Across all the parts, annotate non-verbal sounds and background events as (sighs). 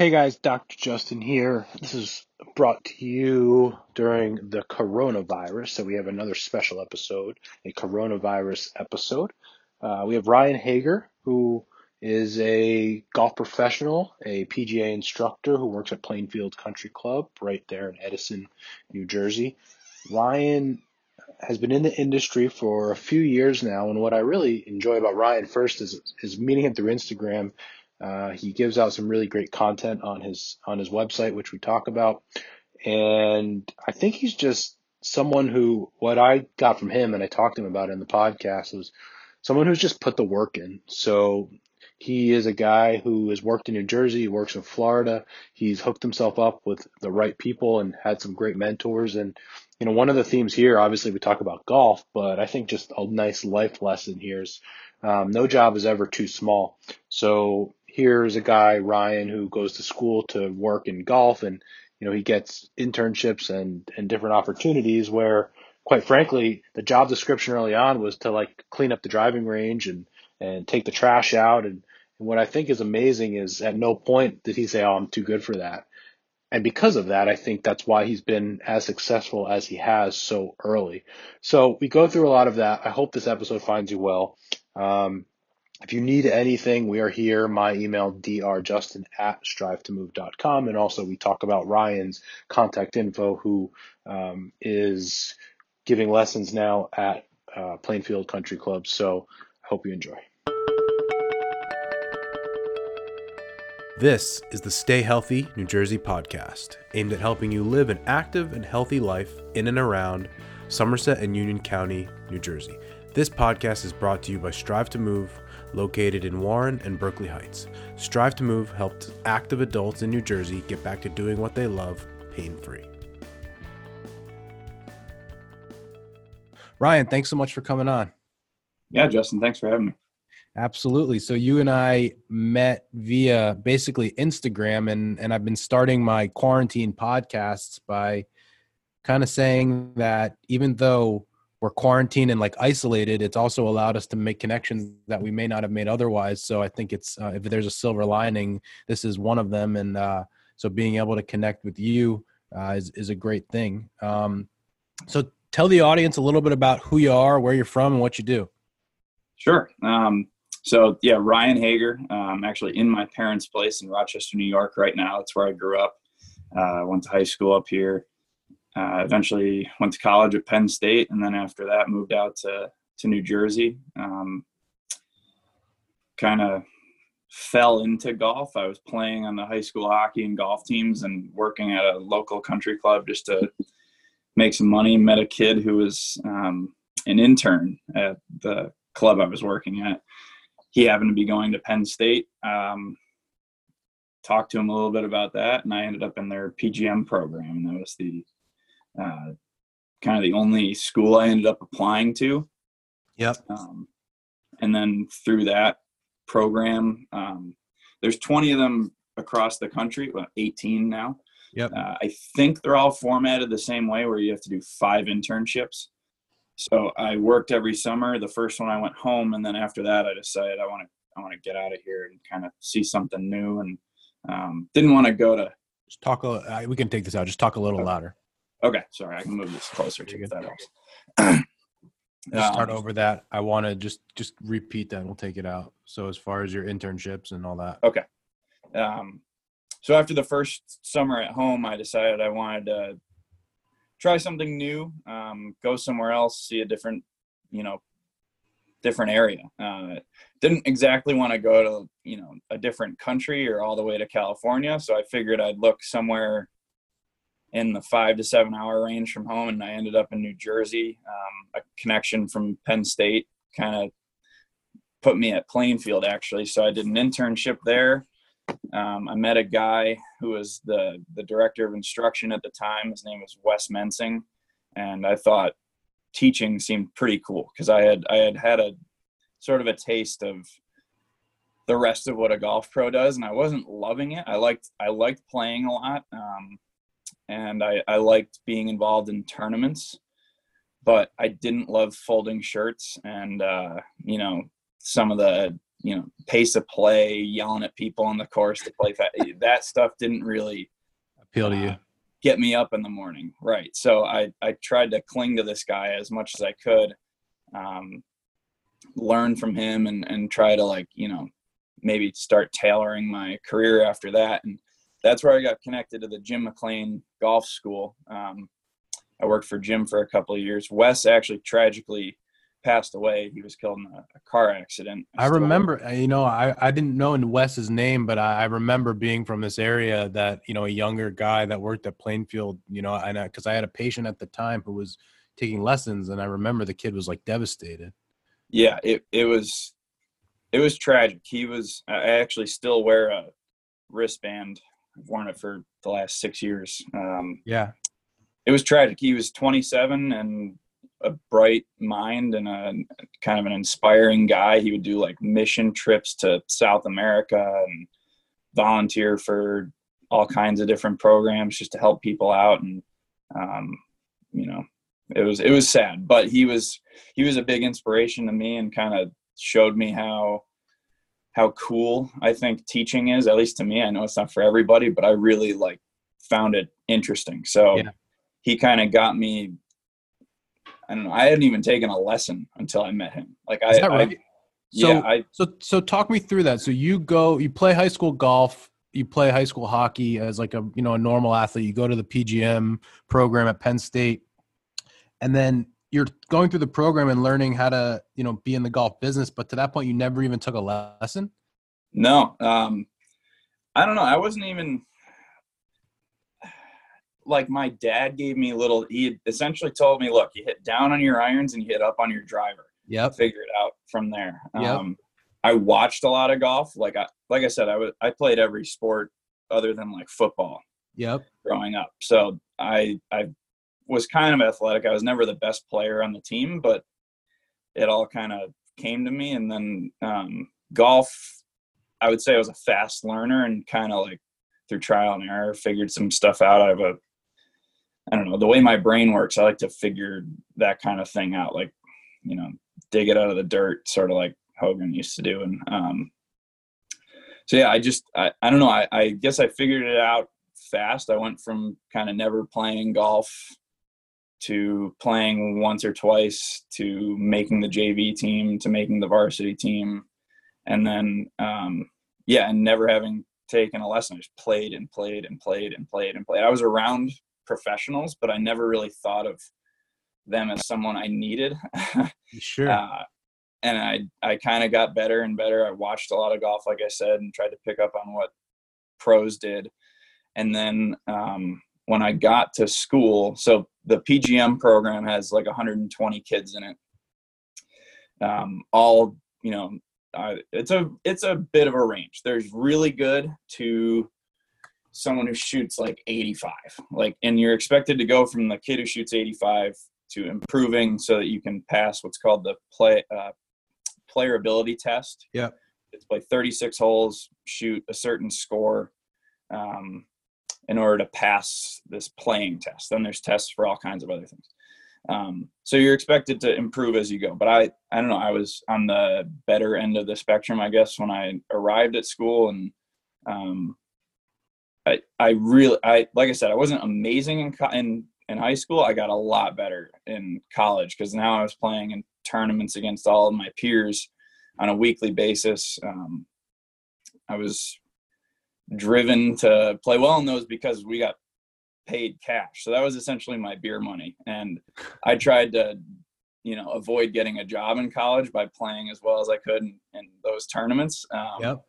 Hey guys, Dr. Justin here. This is brought to you during the coronavirus. So we have another special episode, a coronavirus episode. Uh, we have Ryan Hager, who is a golf professional, a PGA instructor who works at Plainfield Country Club right there in Edison, New Jersey. Ryan has been in the industry for a few years now, and what I really enjoy about Ryan first is is meeting him through Instagram uh, he gives out some really great content on his on his website, which we talk about, and I think he's just someone who what I got from him, and I talked to him about in the podcast, was someone who's just put the work in. So he is a guy who has worked in New Jersey, works in Florida. He's hooked himself up with the right people and had some great mentors. And, you know, one of the themes here, obviously we talk about golf, but I think just a nice life lesson here is um, no job is ever too small. So here's a guy, Ryan, who goes to school to work in golf and, you know, he gets internships and, and different opportunities where, quite frankly, the job description early on was to like clean up the driving range and, and take the trash out. And, and what I think is amazing is at no point did he say, Oh, I'm too good for that. And because of that, I think that's why he's been as successful as he has so early. So we go through a lot of that. I hope this episode finds you well. Um, if you need anything, we are here. My email, drjustin at strivetomove.com. And also we talk about Ryan's contact info, who um, is giving lessons now at uh, Plainfield Country Club. So I hope you enjoy. This is the Stay Healthy New Jersey podcast, aimed at helping you live an active and healthy life in and around Somerset and Union County, New Jersey. This podcast is brought to you by Strive to Move located in Warren and Berkeley Heights. Strive to Move helped active adults in New Jersey get back to doing what they love pain free. Ryan, thanks so much for coming on. Yeah, Justin, thanks for having me. Absolutely. So you and I met via basically Instagram and and I've been starting my quarantine podcasts by kind of saying that even though we're quarantined and like isolated, it's also allowed us to make connections that we may not have made otherwise. So I think it's uh, if there's a silver lining, this is one of them. And uh, so being able to connect with you uh, is is a great thing. Um, so tell the audience a little bit about who you are, where you're from, and what you do. Sure. Um, so yeah, Ryan Hager. I'm actually in my parents' place in Rochester, New York, right now. That's where I grew up. Uh, went to high school up here. Uh, eventually went to college at Penn State, and then after that moved out to to New Jersey. Um, kind of fell into golf. I was playing on the high school hockey and golf teams, and working at a local country club just to make some money. Met a kid who was um, an intern at the club I was working at. He happened to be going to Penn State. Um, talked to him a little bit about that, and I ended up in their PGM program. And that was the uh, kind of the only school I ended up applying to. Yep. Um, and then through that program, um, there's 20 of them across the country, well, 18 now. Yep. Uh, I think they're all formatted the same way where you have to do five internships. So I worked every summer. The first one I went home, and then after that, I decided I want to I want to get out of here and kind of see something new, and um, didn't want to go to. Just talk. A, we can take this out. Just talk a little louder. Okay, sorry, I can move this closer to Get that helps. start Um, over that. I want to just just repeat that. We'll take it out. So as far as your internships and all that. Okay. Um, so after the first summer at home, I decided I wanted to try something new, um, go somewhere else, see a different, you know, different area. Uh, didn't exactly want to go to, you know, a different country or all the way to California. So I figured I'd look somewhere in the five to seven hour range from home. And I ended up in New Jersey. Um, a connection from Penn State kind of put me at Plainfield actually. So I did an internship there. Um, I met a guy who was the the director of instruction at the time. His name was Wes Mensing, and I thought teaching seemed pretty cool because I had I had had a sort of a taste of the rest of what a golf pro does, and I wasn't loving it. I liked I liked playing a lot, um, and I I liked being involved in tournaments, but I didn't love folding shirts and uh, you know some of the you know, pace of play, yelling at people on the course to play fast. that stuff didn't really appeal to you. uh, get me up in the morning. Right. So I, I tried to cling to this guy as much as I could, um, learn from him and, and try to like, you know, maybe start tailoring my career after that. And that's where I got connected to the Jim McLean Golf School. Um, I worked for Jim for a couple of years. Wes actually tragically passed away. He was killed in a, a car accident. I remember, uh, you know, I, I didn't know in Wes's name, but I, I remember being from this area that, you know, a younger guy that worked at Plainfield, you know, and because I, had a patient at the time who was taking lessons, and I remember the kid was like devastated. yeah it, it was it was tragic he was i actually still wear a wristband worn it for the last six years. Um, Yeah. it was tragic. He was 27 and a bright mind and a kind of an inspiring guy. He would do like mission trips to south america and volunteer for all kinds of different programs just to help people out. And um, you know it was it was sad but he was he was a big inspiration to me and kind of showed me how how cool I think teaching is at least to me I know it's not for everybody but I really like found it interesting so Yeah. he kind of got me I don't know I hadn't even taken a lesson until I met him like I, that I right? yeah So- I So, so talk me through that. So you go, you play high school golf, you play high school hockey as like a, you know, a normal athlete. You go to the PGM program at Penn State, and then you're going through the program and learning how to, you know, be in the golf business. But to that point, you never even took a lesson. No, um, I don't know. I wasn't even like my dad gave me a little. He essentially told me, "Look, you hit down on your irons and you hit up on your driver. yeah Figure it out from there." Yep. Um, I watched a lot of golf. Like I, like I said, I was I played every sport other than like football Yep. growing up. So I I was kind of athletic. I was never the best player on the team, but it all kind of came to me. And then um, golf, I would say I was a fast learner and kind of like through trial and error figured some stuff out. I have a I don't know the way my brain works. I like to figure that kind of thing out, like you know, dig it out of the dirt, sort of like Hogan used to do. And um, so yeah, I just I, I don't know. I, I guess I figured it out fast. I went from kind of never playing golf to playing once or twice to making the JV team to making the varsity team, and then um, yeah, and never having taken a lesson. I just played and played and played and played and played. I was around professionals, but I never really thought of them as someone I needed. (laughs) Sure. Uh, and I I kind of got better and better. I watched a lot of golf, like I said, and tried to pick up on what pros did. And then um, when I got to school, so the PGM program has like 120 kids in it. Um, all you know, uh, it's a it's a bit of a range. There's really good to someone who shoots like 85 like and you're expected to go from the kid who shoots 85 to improving so that you can pass what's called the play uh, player ability test Yeah, it's play 36 holes shoot a certain score um, in order to pass this playing test then there's tests for all kinds of other things um, so you're expected to improve as you go but i i don't know i was on the better end of the spectrum i guess when i arrived at school and um, I, I really I like I said I wasn't amazing in in in high school. I got a lot better in college because now I was playing in tournaments against all of my peers on a weekly basis. Um, I was driven to play well in those because we got paid cash. So that was essentially my beer money, and I tried to you know avoid getting a job in college by playing as well as I could in, in those tournaments. Um, yep.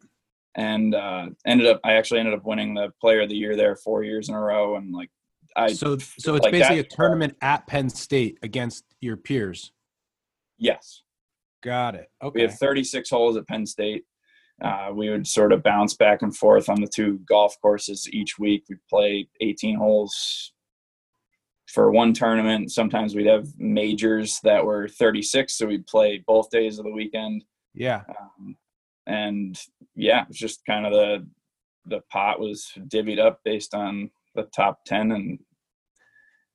and uh, ended up I actually ended up winning the player of the year there four years in a row and like I So, so it's like basically a tournament at Penn State against your peers. yes Got it. Okay. We have 36 holes at Penn State uh, we would sort of bounce back and forth on the two golf courses each week we'd play 18 holes for one tournament sometimes we'd have majors that were 36 so we'd play both days of the weekend Yeah. um, and yeah, it's just kind of the the pot was divvied up based on the top ten, and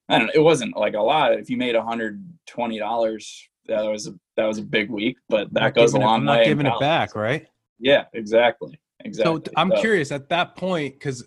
I don't know. It wasn't like a lot. If you made hundred twenty dollars, that was a that was a big week, but that goes a long not way. in giving it back, right? Yeah, exactly. Exactly. So I'm curious at that point because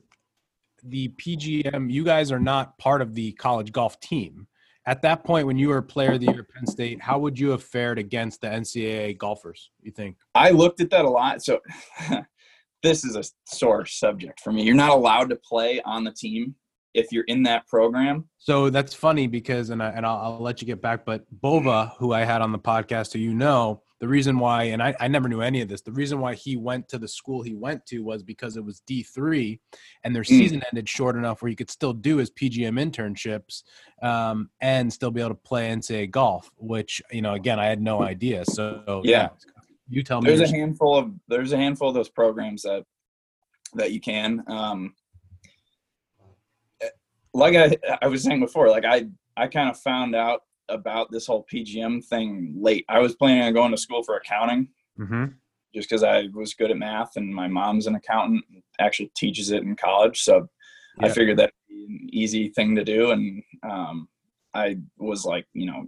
the PGM, you guys are not part of the college golf team. At that point, when you were a player of the year at Penn State, how would you have fared against the NCAA golfers? You think? I looked at that a lot. So (laughs) this is a sore subject for me. You're not allowed to play on the team if you're in that program. So that's funny because, and I and I'll, I'll let you get back, but Bova, who I had on the podcast, who you know, the reason why, and I, I never knew any of this, the reason why he went to the school he went to was because it was D three, and their Mm. season ended short enough where he could still do his PGM internships, um, and still be able to play NCAA golf. Which you know, again, I had no idea. So Yeah. you tell me. There's a handful of there's a handful of those programs that that you can. Um, like I I was saying before, like I I kind of found out about this whole PGM thing late. I was planning on going to school for accounting Mhm. just because I was good at math and my mom's an accountant and actually teaches it in college. So I figured that'd be an easy thing to do. And um, I was like, you know,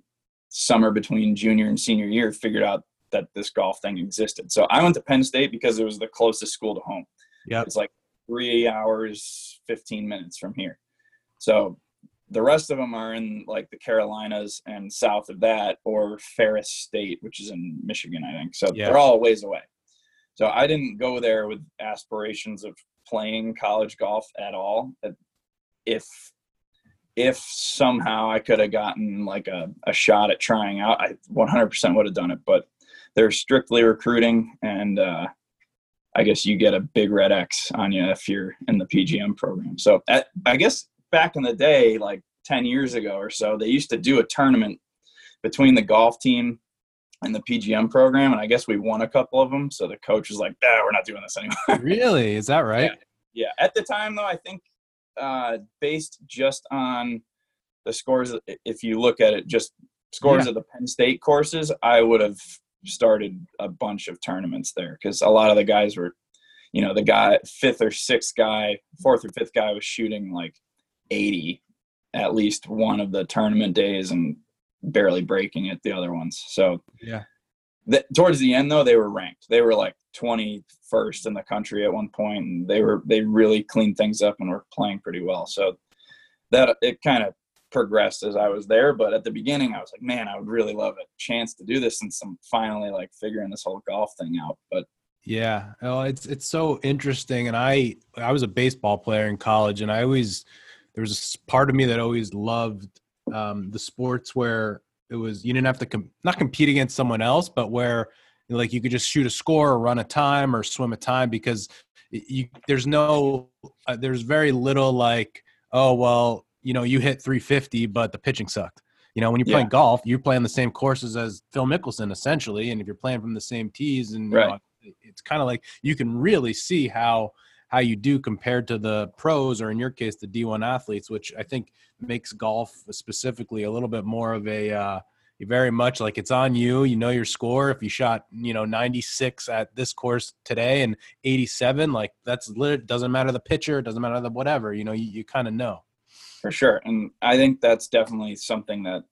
summer between junior and senior year, figured out that this golf thing existed. So I went to Penn State because it was the closest school to home. Yeah. It's like three hours, 15 minutes from here. So the rest of them are in like the Carolinas and south of that, or Ferris State, which is in Michigan, I think. So Yeah. they're all ways away. So I didn't go there with aspirations of playing college golf at all. If if somehow I could have gotten like a, a shot at trying out, I 100% would have done it. But they're strictly recruiting, and uh, I guess you get a big red X on you if you're in the PGM program. So at, I guess back in the day, like 10 years ago or so, they used to do a tournament between the golf team and the PGM program. And I guess we won a couple of them. So the coach was like, nah, we're not doing this anymore. (laughs) really? Is that right? yeah. At the time, though, I think uh, based just on the scores, if you look at it, just scores Yeah. of the Penn State courses, I would have started a bunch of tournaments there because a lot of the guys were, you know, the guy, fifth or sixth guy, fourth or fifth guy was shooting like 80 at least one of the tournament days and barely breaking it the other ones. So Yeah. the, towards the end though, they were ranked. They were like 21st in the country at one point, and they were they really cleaned things up and were playing pretty well. So that it kind of progressed as I was there. But at the beginning, I was like, man, I would really love a chance to do this since I'm finally like figuring this whole golf thing out. But Yeah, oh, it's it's so interesting, and I I was a baseball player in college, and I always there was a part of me that always loved um, the sports where it was you didn't have to com- not compete against someone else, but where like you could just shoot a score or run a time or swim a time because you there's no uh, there's very little like oh well you know you hit 350 but the pitching sucked. You know, when you're Yeah. playing golf, you're playing the same courses as Phil Mickelson, essentially, and if you're playing from the same tees, and you Right. know, it's kind of like you can really see how how you do compared to the pros or in your case the D1 athletes which I think makes golf specifically a little bit more of a uh, very much like it's on you you know your score. If you shot you know 96 at this course today and 87 like that's lit doesn't matter the pitcher doesn't matter the whatever you know you, you kind of know. For sure and i think that's definitely something that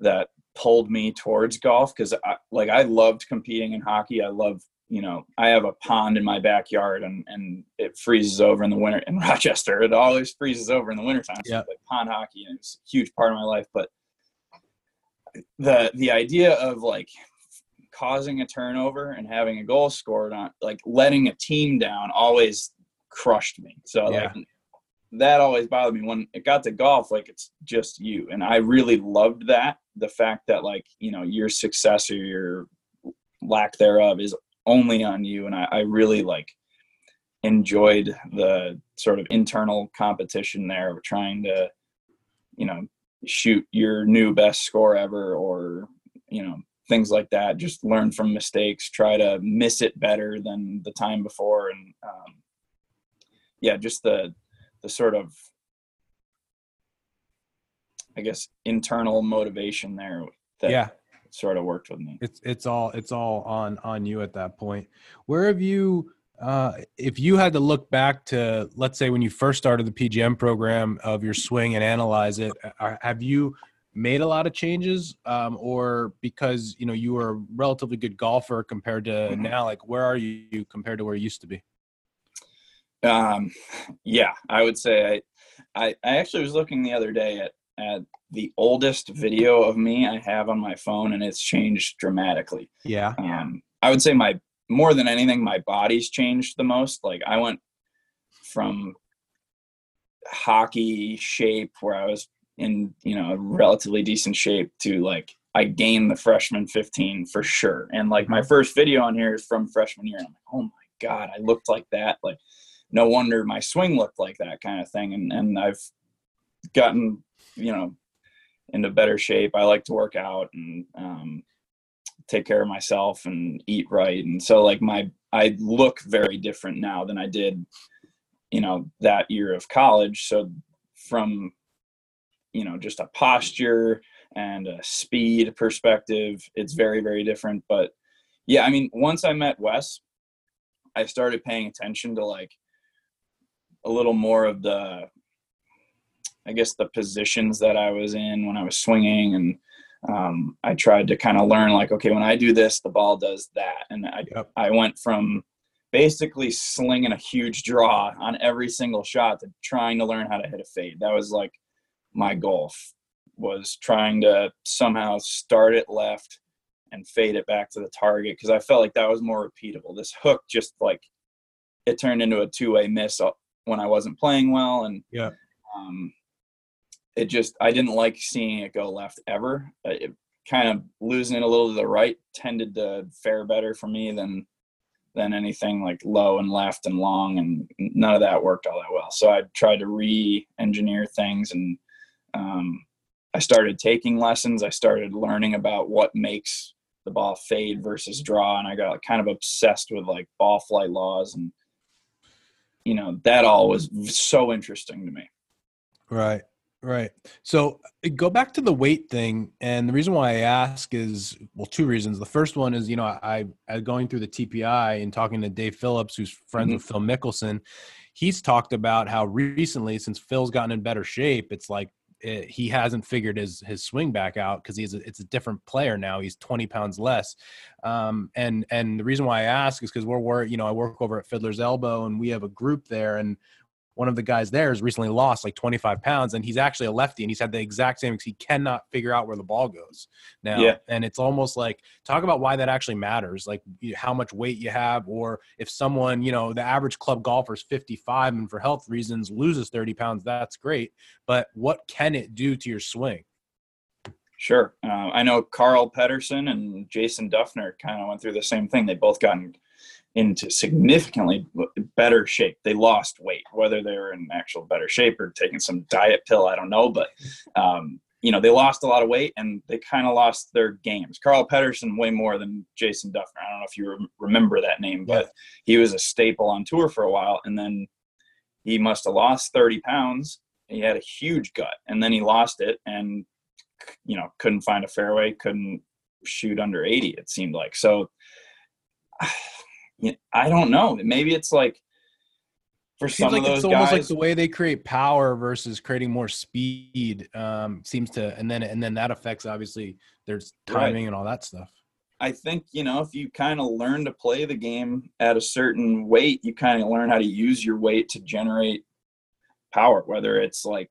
that pulled me towards golf because I, like i loved competing in hockey i love you know i have a pond in my backyard and and it freezes over in the winter in (laughs) rochester it always freezes over in the wintertime. So Yep. like pond hockey and it's a huge part of my life but the the idea of like causing a turnover and having a goal scored on like letting a team down always crushed me. So like that always bothered me. When it got to golf like it's just you. And i really loved that. The fact that like you know your success or your lack thereof is only on you and i, I really like enjoyed the sort of internal competition there of trying to you know shoot your new best score ever or you know things like that. Just learn from mistakes try to miss it better than the time before and um, yeah just the the sort of i guess internal motivation there that yeah sort of worked with me it's it's all it's all on on you at that point where have you uh if you had to look back to let's say when you first started the pgm program of your swing and analyze it uh, have you made a lot of changes, um, or because you know you were a relatively good golfer compared to Mhm. now? Like, where are you compared to where you used to be? Um, yeah, I would say I, I, I actually was looking the other day at, at the oldest video of me I have on my phone, and it's changed dramatically. Yeah, Um, I would say my more than anything, my body's changed the most. Like I went from hockey shape where I was in, you know, a relatively decent shape to like I gained the freshman 15 for sure. And like my first video on here is from freshman year. And I'm like, oh my God, I looked like that. Like no wonder my swing looked like that kind of thing. And and I've gotten, you know, into better shape. I like to work out and um take care of myself and eat right. And so like my i look very different now than i did you know that year of college. So from you know just a posture and a speed perspective it's very very different. But yeah i mean once i met wes i started paying attention to like a little more of the i guess the positions that i was in when i was swinging and um, I tried to kind of learn like, okay, when I do this, the ball does that. And I, Yep. I went from basically slinging a huge draw on every single shot to trying to learn how to hit a fade. That was like my goal was trying to somehow start it left and fade it back to the target because I felt like that was more repeatable. This hook just like it turned into a two-way miss uh, when I wasn't playing well and Yeah. um, it just I didn't like seeing it go left ever. Uh, It kind of losing it a little to the right tended to fare better for me than than anything like low and left and long, and none of that worked all that well. So I tried to re-engineer things, and um, I started taking lessons. I started learning about what makes the ball fade versus draw, and I got kind of obsessed with like ball flight laws and you know that all was so interesting to me. Right. Right. So uh, go back to the weight thing. And the reason why I ask is, well, two reasons. The first one is, you know, I, I going through the TPI and talking to Dave Phillips, who's friends Mhm. with Phil Mickelson. He's talked about how recently, since Phil's gotten in better shape, it's like it, he hasn't figured his his swing back out because he's a, it's a different player now. He's 20 pounds less. Um, and and the reason why I ask is because we're, we're you know I work over at Fiddler's Elbow and we have a group there and one of the guys there has recently lost like 25 pounds and he's actually a lefty and he's had the exact same he cannot figure out where the ball goes now Yeah. and it's almost like talk about why that actually matters like how much weight you have or if someone you know the average club golfer is 55 and for health reasons loses 30 pounds that's great but what can it do to your swing Sure. Uh, I know Carl Pettersson and Jason Dufner kind of went through the same thing. They both gotten into significantly better shape. They lost weight, whether they were in actual better shape or taking some diet pill, I don't know. But, um, you know, they lost a lot of weight and they kind of lost their games. Carl Pettersson way more than Jason Dufner. I don't know if you rem- remember that name, but he was a staple on tour for a while. And then he must have lost 30 pounds. He had a huge gut and then he lost it and you know couldn't find a fairway couldn't shoot under 80 it seemed like so (sighs) i don't know maybe it's like for seems some like it's almost like the way they create power versus creating more speed um seems to and then and then that affects obviously Right. timing and all that stuff i think you know if you kind of learn to play the game at a certain weight you kind of learn how to use your weight to generate power whether it's like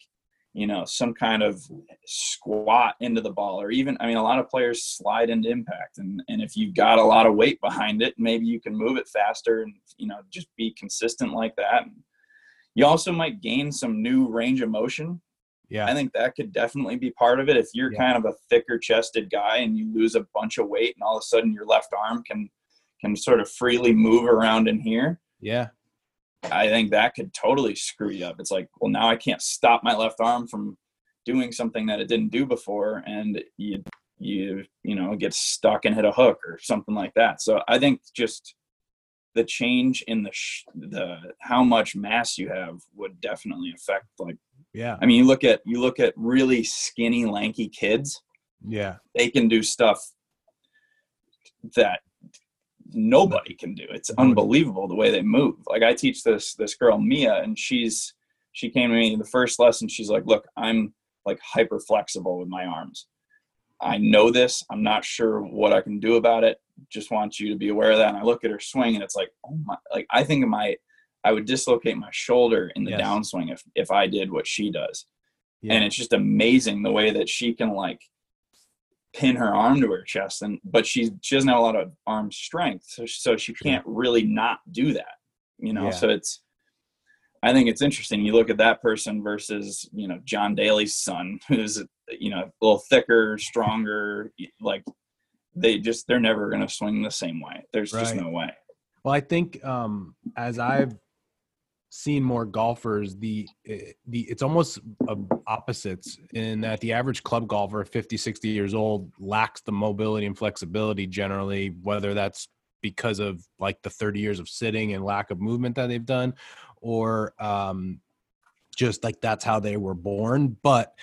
you know some kind of squat into the ball or even i mean a lot of players slide into impact and and if you've got a lot of weight behind it maybe you can move it faster and you know just be consistent like that you also might gain some new range of motion yeah I think that could definitely be part of it. If you're Yeah. kind of a thicker chested guy and you lose a bunch of weight and all of a sudden your left arm can can sort of freely move around in here, yeah I think that could totally screw you up. It's like, well, now I can't stop my left arm from doing something that it didn't do before, and you you you know get stuck and hit a hook or something like that. So I think just the change in the sh- the how much mass you have would definitely affect like yeah I mean you look at you look at really skinny lanky kids yeah they can do stuff that nobody can do. It's unbelievable the way they move. Like I teach this this girl Mia, and she's she came to me the first lesson. She's like, "Look, I'm like hyper flexible with my arms. I know this. I'm not sure what I can do about it. Just want you to be aware of that. And I look at her swing and it's like, oh my, like I think my, I would dislocate my shoulder in the yes. downswing if, if I did what she does. Yeah. And it's just amazing the way that she can like pin her arm to her chest and, but she, she doesn't have a lot of arm strength. So, so she can't really not do that, you know? Yeah. So it's, I think it's interesting. You look at that person versus, you know, John Daly's son, (laughs) who's, you know, a little thicker, stronger. Like they just, they're never going to swing the same way. There's right. just no way. Well, I think um, as I've seen more golfers, the eh, the it's almost opposites in that the average club golfer, 50, 60 years old, lacks the mobility and flexibility generally, whether that's because of like the 30 years of sitting and lack of movement that they've done or um, just like that's how they were born. But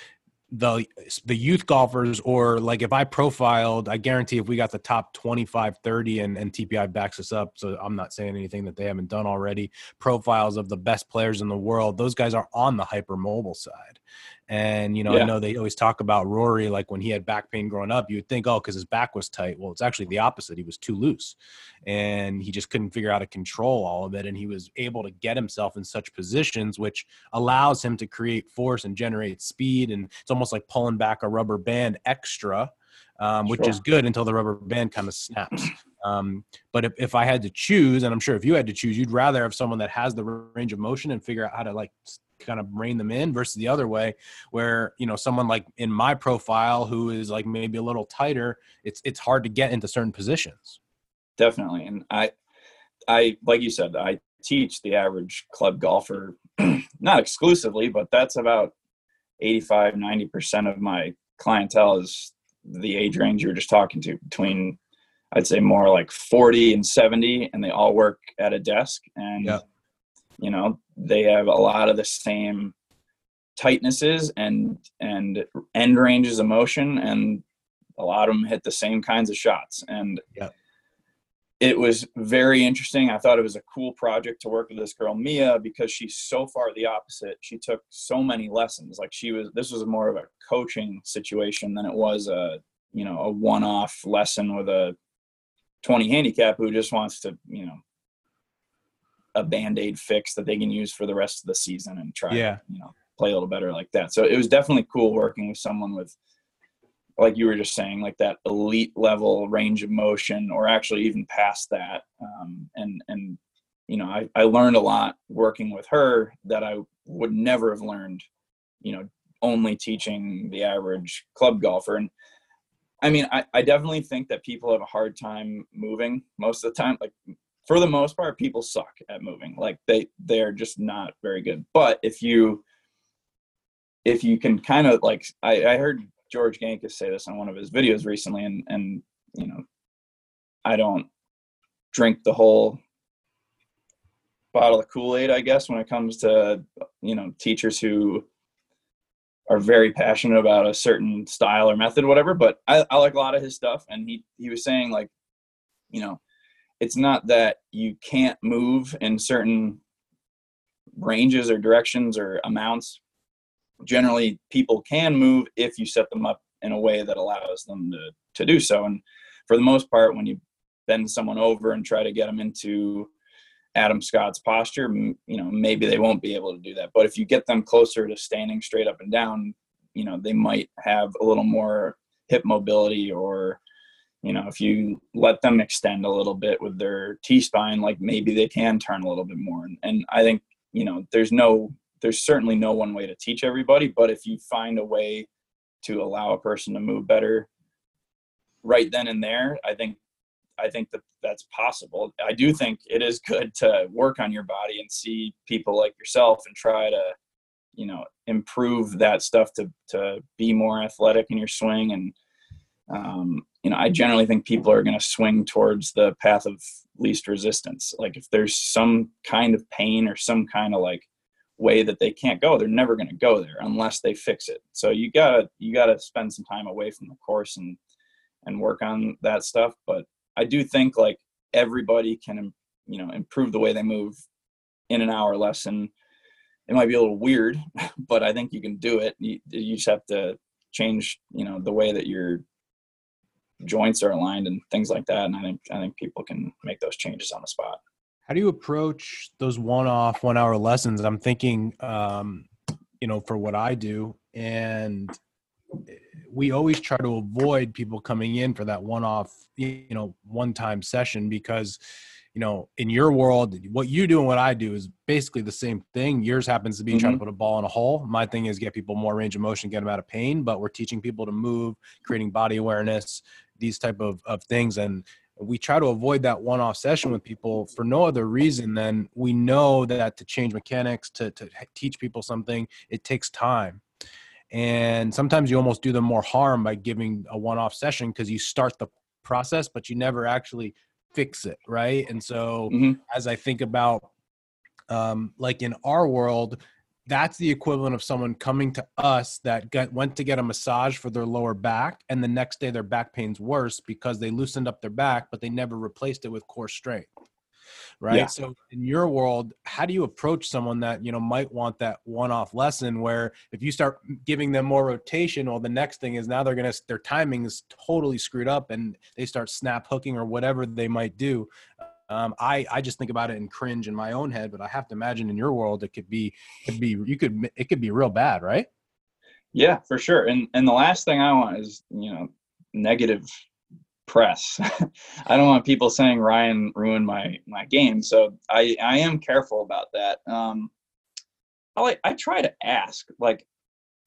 the the youth golfers or like if i profiled i guarantee if we got the top 25 30 and, and tpi backs us up so i'm not saying anything that they haven't done already profiles of the best players in the world those guys are on the hypermobile side and, you know, yeah. I know they always talk about Rory, like when he had back pain growing up, you would think, oh, because his back was tight. Well, it's actually the opposite. He was too loose and he just couldn't figure out how to control all of it. And he was able to get himself in such positions, which allows him to create force and generate speed. And it's almost like pulling back a rubber band extra. Um, which sure. is good until the rubber band kind of snaps. Um, but if, if I had to choose, and I'm sure if you had to choose, you'd rather have someone that has the range of motion and figure out how to like kind of rein them in versus the other way where you know someone like in my profile who is like maybe a little tighter it's it's hard to get into certain positions. Definitely and i i like you said i teach the average club golfer (clears throat) not exclusively but that's about 85 90% of my clientele is the age range you were just talking to between i'd say more like 40 and 70 and they all work at a desk and yep you know they have a lot of the same tightnesses and and end ranges of motion and a lot of them hit the same kinds of shots. And yeah. it was very interesting. I thought it was a cool project to work with this girl mia because she's so far the opposite. She took so many lessons. Like she was this was more of a coaching situation than it was a you know a one-off lesson with a 20 handicap who just wants to you know a band-aid fix that they can use for the rest of the season and try yeah. you know play a little better like that. So it was definitely cool working with someone with like you were just saying like that elite level range of motion or actually even past that. Um, and and you know I, I learned a lot working with her that i would never have learned you know only teaching the average club golfer. And i mean I, I definitely think that people have a hard time moving most of the time like for the most part, people suck at moving. Like they they're just not very good. But if you if you can kind of like I, I heard George Gankas say this on one of his videos recently, and and you know, I don't drink the whole bottle of Kool-Aid, I guess, when it comes to you know teachers who are very passionate about a certain style or method, whatever. But I, I like a lot of his stuff, and he he was saying like, you know, it's not that you can't move in certain ranges or directions or amounts. Generally, people can move if you set them up in a way that allows them to, to do so. And for the most part, when you bend someone over and try to get them into Adam Scott's posture, you know, maybe they won't be able to do that. But if you get them closer to standing straight up and down, you know, they might have a little more hip mobility or you know if you let them extend a little bit with their t-spine like maybe they can turn a little bit more. And, and i think you know there's no there's certainly no one way to teach everybody but if you find a way to allow a person to move better right then and there i think i think that that's possible. I do think it is good to work on your body and see people like yourself and try to you know improve that stuff to to be more athletic in your swing and um, you know, I generally think people are going to swing towards the path of least resistance. Like if there's some kind of pain or some kind of like way that they can't go, they're never going to go there unless they fix it. So you gotta you gotta spend some time away from the course and and work on that stuff. But I do think like everybody can you know improve the way they move in an hour lesson it might be a little weird, (laughs) but I think you can do it. You, you just have to change, you know, the way that your joints are aligned and things like that. And I think I think people can make those changes on the spot. How do you approach those one-off, one-hour lessons? I'm thinking, um, you know, for what I do, and we always try to avoid people coming in for that one-off, you know, one-time session because you know, in your world, what you do and what I do is basically the same thing. Yours happens to be mm-hmm. trying to mm-hmm. put a ball in a hole. My thing is get people more range of motion, get them out of pain, but we're teaching people to move, creating body awareness, these type of, of things. And we try to avoid that one-off session with people for no other reason than we know that to change mechanics, to, to teach people something, it takes time. And sometimes you almost do them more harm by giving a one-off session because you start the process, but you never actually fix it right and so mm-hmm. as i think about um, like in our world that's the equivalent of someone coming to us that got, went to get a massage for their lower back and the next day their back pain's worse because they loosened up their back but they never replaced it with core strength right yeah. so in your world how do you approach someone that you know might want that one-off lesson where if you start giving them more rotation well the next thing is now they're gonna their timing is totally screwed up and they start snap hooking or whatever they might do um, I I just think about it and cringe in my own head, but I have to imagine in your world it could be could be you could it could be real bad, right? Yeah, for sure. And and the last thing I want is you know negative press. (laughs) I don't want people saying Ryan ruined my my game, so I I am careful about that. Um, I like I try to ask like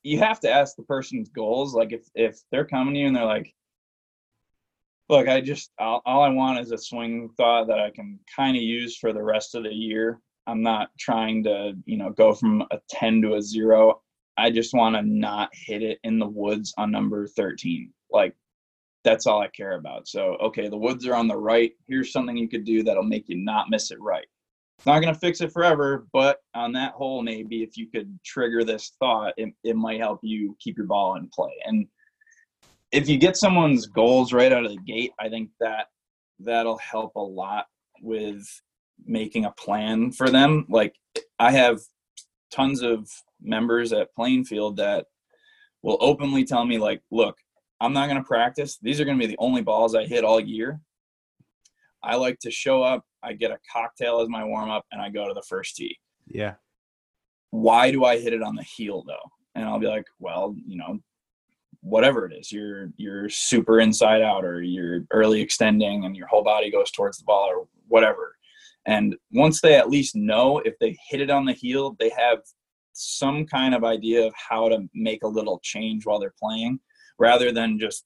you have to ask the person's goals. Like if if they're coming to you and they're like, look, I just all, all I want is a swing thought that I can kind of use for the rest of the year. I'm not trying to you know go from a ten to a zero. I just want to not hit it in the woods on number 13. Like that's all I care about. So, okay, the woods are on the right. Here's something you could do that'll make you not miss it right. Not going to fix it forever, but on that hole, maybe if you could trigger this thought, it, it might help you keep your ball in play. And if you get someone's goals right out of the gate, I think that that'll help a lot with making a plan for them. Like I have tons of members at Plainfield that will openly tell me like, look, I'm not going to practice. These are going to be the only balls I hit all year. I like to show up, I get a cocktail as my warm up, and I go to the first tee. Yeah. Why do I hit it on the heel though? And I'll be like, well, you know, whatever it is, you're you're super inside out, or you're early extending, and your whole body goes towards the ball, or whatever. And once they at least know if they hit it on the heel, they have some kind of idea of how to make a little change while they're playing rather than just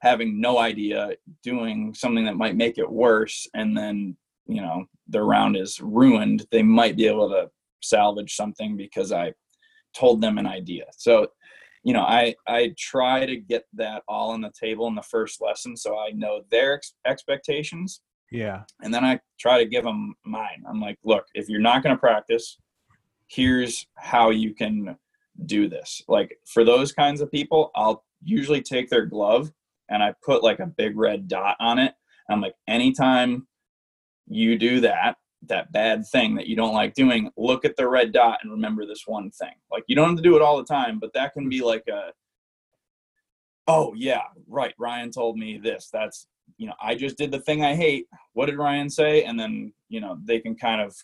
having no idea doing something that might make it worse and then you know the round is ruined they might be able to salvage something because i told them an idea so you know i i try to get that all on the table in the first lesson so i know their ex- expectations. Yeah. And then i try to give them mine. I'm like look if you're not going to practice here's how you can do this. Like for those kinds of people i'll usually take their glove and I put like a big red dot on it. I'm like, anytime you do that, that bad thing that you don't like doing, look at the red dot and remember this one thing. Like you don't have to do it all the time, but that can be like a, oh yeah, right. Ryan told me this. That's, you know, I just did the thing I hate. What did Ryan say? And then, you know, they can kind of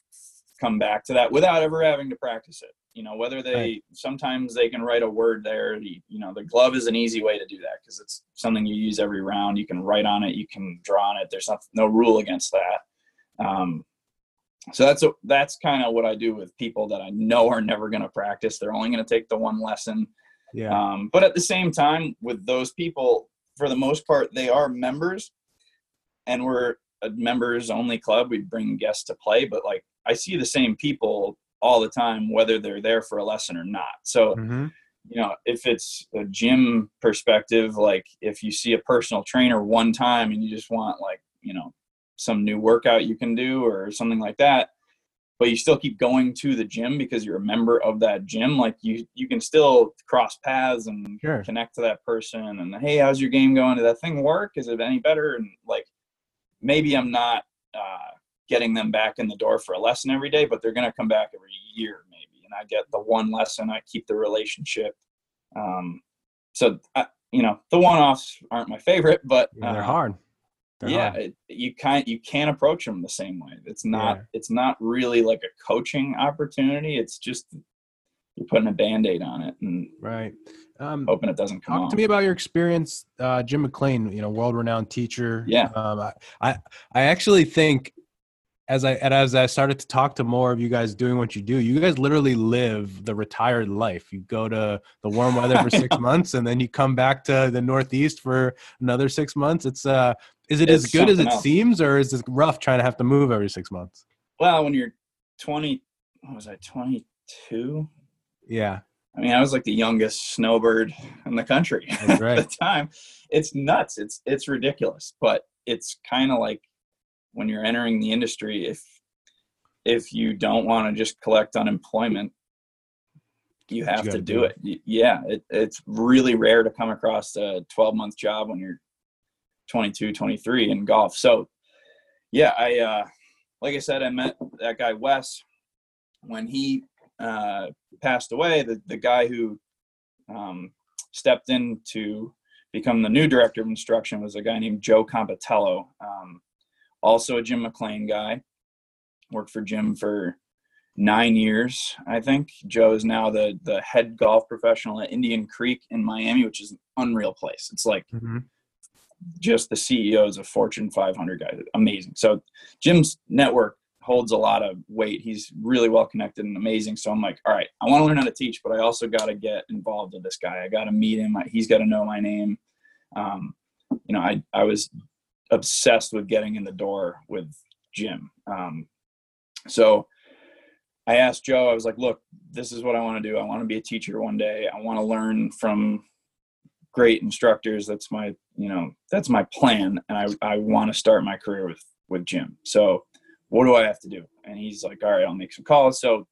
come back to that without ever having to practice it. You know, whether they right. sometimes they can write a word there. The, you know, the glove is an easy way to do that because it's something you use every round. You can write on it, you can draw on it. There's no, no rule against that. Um, so that's a, that's kind of what I do with people that I know are never going to practice. They're only going to take the one lesson. Yeah. Um, but at the same time, with those people, for the most part, they are members, and we're a members only club. We bring guests to play, but like I see the same people all the time, whether they're there for a lesson or not. So, mm-hmm. you know, if it's a gym perspective, like if you see a personal trainer one time and you just want like, you know, some new workout you can do or something like that, but you still keep going to the gym because you're a member of that gym, like you you can still cross paths and sure. connect to that person and hey, how's your game going? Did that thing work? Is it any better? And like maybe I'm not uh, getting them back in the door for a lesson every day, but they're going to come back every year maybe. and I get the one lesson. I keep the relationship. Um, so I, you know, the one-offs aren't my favorite, but Yeah, they're uh, hard. They're yeah, it, you can't you can't approach them the same way. It's not Yeah. it's not really like a coaching opportunity. It's just you're putting a band-aid on it and right. Um, hoping it doesn't come Talk to me about your experience, uh, Jim McLean. You know, world-renowned teacher. Yeah. Um, I, I, I actually think as I and as I started to talk to more of you guys doing what you do, you guys literally live the retired life. You go to the warm weather for (laughs) six months, and then you come back to the Northeast for another six months. It's uh, is it as good as it else. seems, or is it rough trying to have to move every six months? Well, when you're 20, what was I, 22? Yeah, I mean, I was like the youngest snowbird in the country (laughs) That's at the time. It's nuts. It's it's ridiculous, but it's kind of like when you're entering the industry. If if you don't want to just collect unemployment, you have gotta do do it. Y- Yeah, it, it's really rare to come across a 12 month job when you're 22, 23 in golf. So, yeah, I uh, like I said, I met that guy Wes when he uh, passed away. The the guy who um, stepped in to become the new director of instruction was a guy named Joe Compatello, um, also a Jim McLean guy. Worked for Jim for nine years, I think. Joe is now the the head golf professional at Indian Creek in Miami, which is an unreal place. It's like Mhm. Just the CEOs of Fortune 500 guys. Amazing. So Jim's network holds a lot of weight. He's really well connected and amazing. So I'm like, all right, I want to learn how to teach, but I also got to get involved with this guy. I got to meet him. He's got to know my name. Um, you know, I I was obsessed with getting in the door with Jim. Um, so I asked Joe. I was like, look, this is what I want to do. I want to be a teacher one day. I want to learn from great instructors. That's my, you know, that's my plan. And I, I want to start my career with, with Jim. So what do I have to do? And he's like, all right, I'll make some calls. So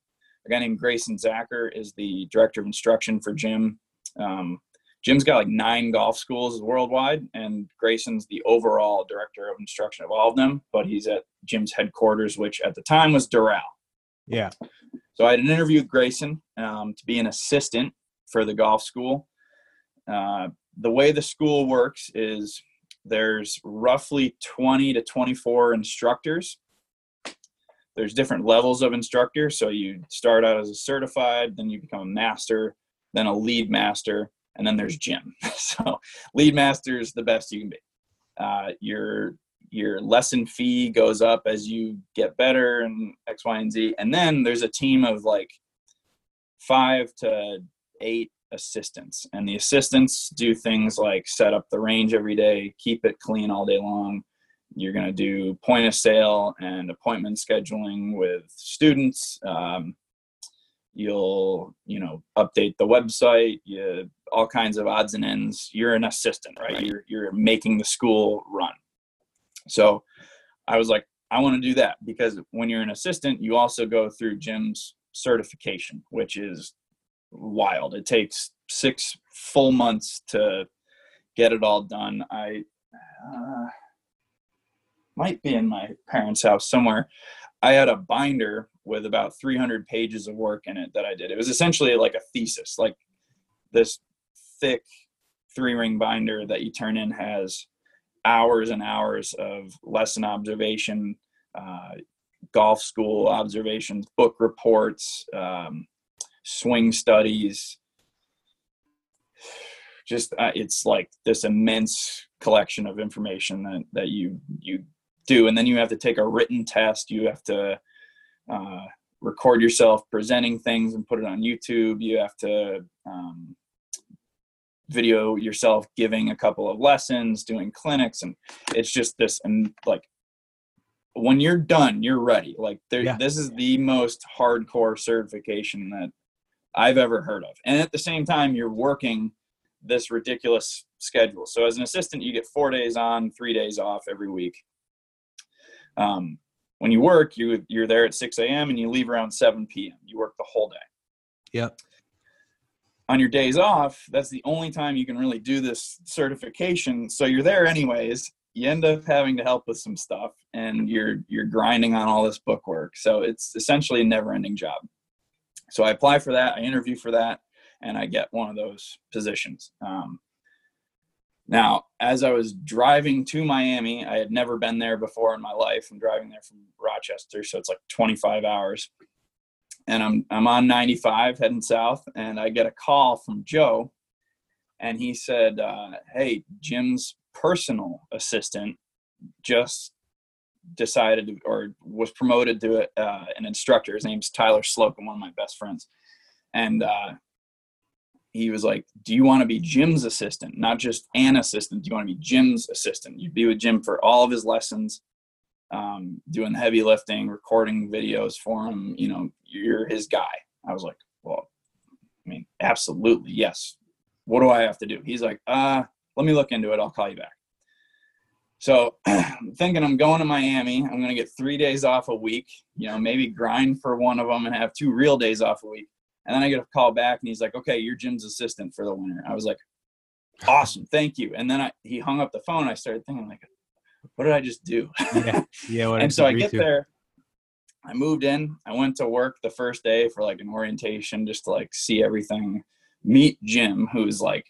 a guy named Grayson Zacher is the director of instruction for Jim. Um, Jim's got like nine golf schools worldwide, and Grayson's the overall director of instruction of all of them. But he's at Jim's headquarters, which at the time was Doral. yeah, So I had an interview with Grayson um, to be an assistant for the golf school. Uh, the way the school works is there's roughly 20 to 24 instructors. There's different levels of instructor. So you start out as a certified, then you become a master, then a lead master, and then there's Jim. (laughs) so lead master is the best you can be. Uh, your your lesson fee goes up as you get better and X, Y, and Z. And then there's a team of like five to eight assistants. And the assistants do things like set up the range every day, keep it clean all day long. You're going to do point of sale and appointment scheduling with students. Um, you'll, you know, update the website, you, all kinds of odds and ends. You're an assistant, right? You're, you're making the school run. So I was like, I want to do that because when you're an assistant, you also go through Jim's certification, which is wild. It takes six full months to get it all done. I uh, might be in my parents' house somewhere. I had a binder with about 300 pages of work in it that I did. It was essentially like a thesis, like this thick three ring binder that you turn in has hours and hours of lesson observation, uh, golf school observations, book reports, um, swing studies. Just uh, it's like this immense collection of information that that you you do, and then you have to take a written test. You have to uh, record yourself presenting things and put it on YouTube. You have to um, video yourself giving a couple of lessons, doing clinics, and it's just this and like when you're done, you're ready. Like there, Yeah. this is the most hardcore certification that I've ever heard of. And at the same time, you're working this ridiculous schedule. So as an assistant, you get four days on, three days off every week. Um, when you work, you you're there at 6 a.m. and you leave around 7 p.m. You work the whole day yep, on your days off, that's the only time you can really do this certification. So you're there anyways. You end up having to help with some stuff, and you're you're grinding on all this book work. So it's essentially a never-ending job. So I apply for that, I interview for that, and I get one of those positions. Um, now, as I was driving to Miami, I had never been there before in my life. I'm driving there from Rochester, so it's like 25 hours. And I'm I'm on 95 heading south, and I get a call from Joe, and he said, uh, "Hey, Jim's personal assistant just decided or was promoted to uh, an instructor. His name's Tyler Slocum, one of my best friends, and uh, he was like, "Do you want to be Jim's assistant, not just an assistant? Do you want to be Jim's assistant? You'd be with Jim for all of his lessons, um, doing heavy lifting, recording videos for him. You know, you're his guy." I was like, "Well, I mean, absolutely, yes. What do I have to do?" He's like, "Uh, let me look into it. I'll call you back." So I'm (clears throat) thinking I'm going to Miami. I'm going to get three days off a week, you know, maybe grind for one of them and have two real days off a week. And then I get a call back and he's like, okay, you're Jim's assistant for the winter. I was like, awesome. Thank you. And then I, he hung up the phone. I started thinking like, what did I just do? Yeah. Yeah. (laughs) and so I get to? there, I moved in, I went to work the first day for like an orientation, just to like see everything, meet Jim, who's like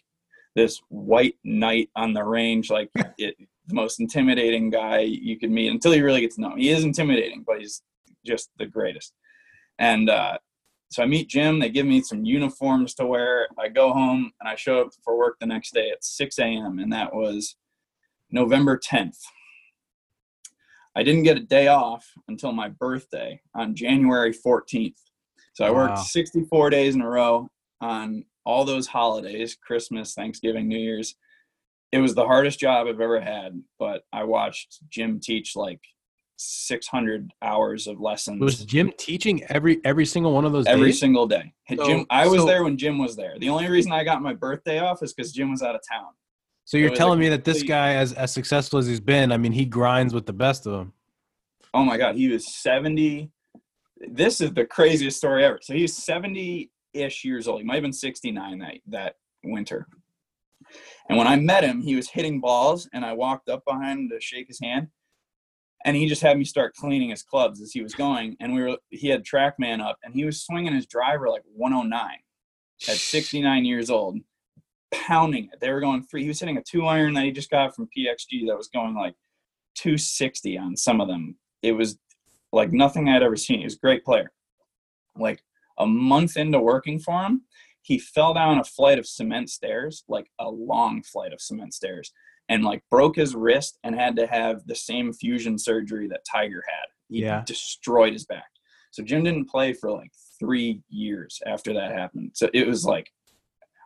this white knight on the range. Like (laughs) it, the most intimidating guy you could meet until you really get to know him. He is intimidating, but he's just the greatest. And uh, so I meet Jim. They give me some uniforms to wear. I go home and I show up for work the next day at 6 a.m. And that was November 10th. I didn't get a day off until my birthday on January 14th. So I worked wow. 64 days in a row on all those holidays Christmas, Thanksgiving, New Year's it was the hardest job I've ever had, but I watched Jim teach like 600 hours of lessons. Was Jim teaching every every single one of those every days? single day? So, Jim, I was so, there when Jim was there. The only reason I got my birthday off is because Jim was out of town. So you're telling me that this guy, as as successful as he's been, I mean, he grinds with the best of them. Oh my God, he was 70. This is the craziest story ever. So he's 70 ish years old. He might have been 69 that that winter. And when I met him, he was hitting balls, and I walked up behind him to shake his hand, and he just had me start cleaning his clubs as he was going. And we were he had TrackMan up, and he was swinging his driver like 109 at 69 years old, pounding it. They were going three. He was hitting a two iron that he just got from PXG that was going like 260 on some of them. It was like nothing I'd ever seen. He was a great player. Like a month into working for him, he fell down a flight of cement stairs, like a long flight of cement stairs, and like broke his wrist and had to have the same fusion surgery that Tiger had. He yeah. destroyed his back. So Jim didn't play for like three years after that happened. So it was like,